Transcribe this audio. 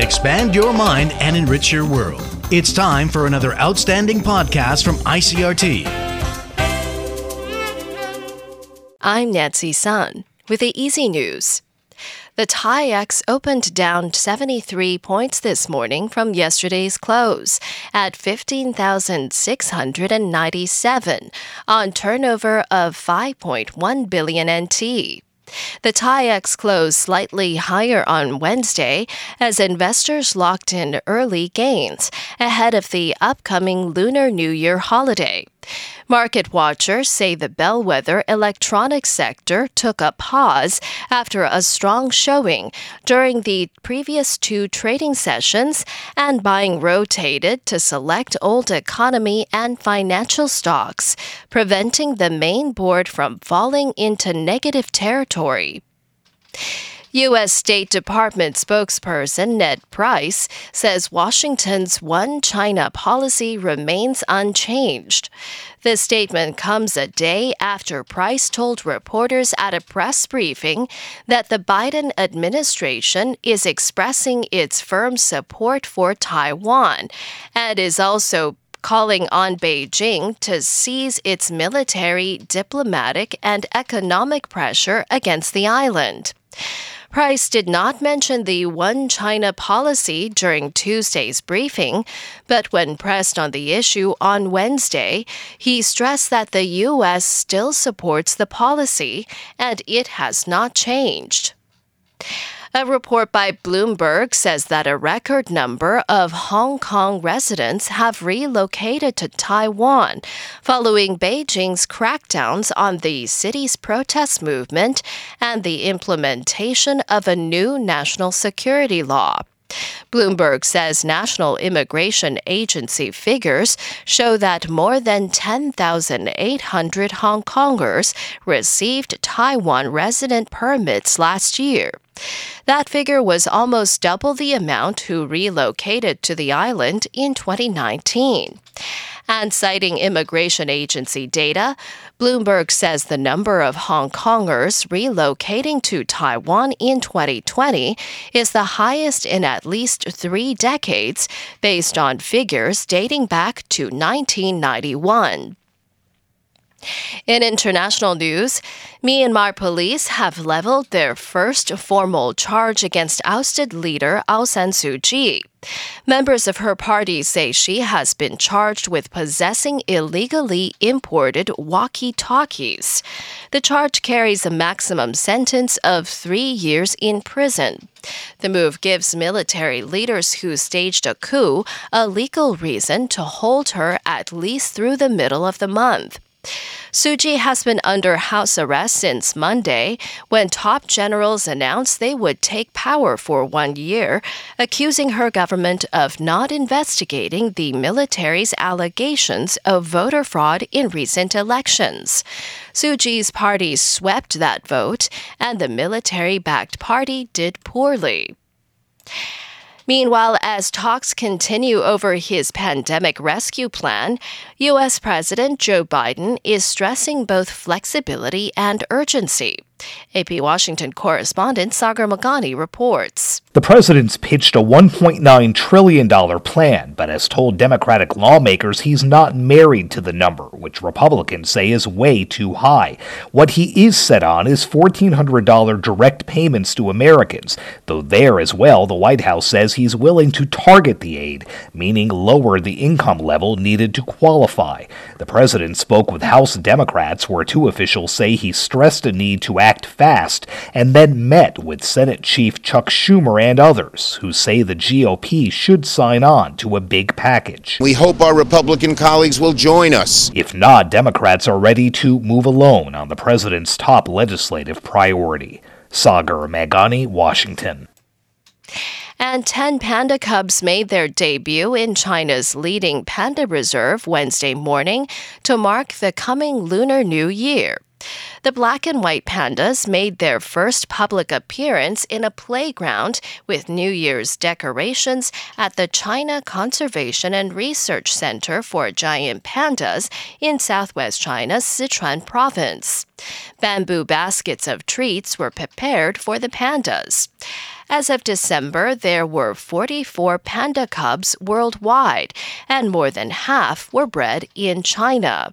Expand your mind and enrich your world. It's time for another outstanding podcast from ICRT. I'm Nancy Sun with the Easy News. The TAIEX opened down 73 points this morning from yesterday's close at 15,697 on turnover of 5.1 billion NT. The TAIEX closed slightly higher on Wednesday as investors locked in early gains ahead of the upcoming Lunar New Year holiday. Market watchers say the bellwether electronics sector took a pause after a strong showing during the previous two trading sessions, and buying rotated to select old economy and financial stocks, preventing the main board from falling into negative territory. U.S. State Department spokesperson Ned Price says Washington's one China policy remains unchanged. The statement comes a day after Price told reporters at a press briefing that the Biden administration is expressing its firm support for Taiwan and is also calling on Beijing to cease its military, diplomatic, and economic pressure against the island. Price did not mention the One China policy during Tuesday's briefing, but when pressed on the issue on Wednesday, he stressed that the U.S. still supports the policy and it has not changed. A report by Bloomberg says that a record number of Hong Kong residents have relocated to Taiwan following Beijing's crackdowns on the city's protest movement and the implementation of a new national security law. Bloomberg says National Immigration Agency figures show that more than 10,800 Hong Kongers received Taiwan resident permits last year. That figure was almost double the amount who relocated to the island in 2019. And citing immigration agency data, Bloomberg says the number of Hong Kongers relocating to Taiwan in 2020 is the highest in at least three decades, based on figures dating back to 1991. In international news, Myanmar police have leveled their first formal charge against ousted leader Aung San Suu Kyi. Members of her party say she has been charged with possessing illegally imported walkie talkies. The charge carries a maximum sentence of three years in prison. The move gives military leaders who staged a coup a legal reason to hold her at least through the middle of the month. Suu Kyi has been under house arrest since Monday when top generals announced they would take power for one year, accusing her government of not investigating the military's allegations of voter fraud in recent elections. Suu Kyi's party swept that vote, and the military backed party did poorly. Meanwhile, as talks continue over his pandemic rescue plan, U.S. President Joe Biden is stressing both flexibility and urgency. AP Washington correspondent Sagar Meghani reports. The president's pitched a $1.9 trillion plan, but has told Democratic lawmakers he's not married to the number, which Republicans say is way too high. What he is set on is $1,400 direct payments to Americans, though there as well, the White House says he's willing to target the aid, meaning lower the income level needed to qualify. The president spoke with House Democrats, where two officials say he stressed a need to act fast, and then met with Senate Chief Chuck Schumer and others who say the GOP should sign on to a big package. We hope our Republican colleagues will join us. If not, Democrats are ready to move alone on the president's top legislative priority. Sagar Meghani, Washington. And 10 panda cubs made their debut in China's leading panda reserve Wednesday morning to mark the coming Lunar New Year. The black and white pandas made their first public appearance in a playground with New Year's decorations at the China Conservation and Research Center for Giant Pandas in southwest China's Sichuan province. Bamboo baskets of treats were prepared for the pandas. As of December, there were 44 panda cubs worldwide, and more than half were bred in China.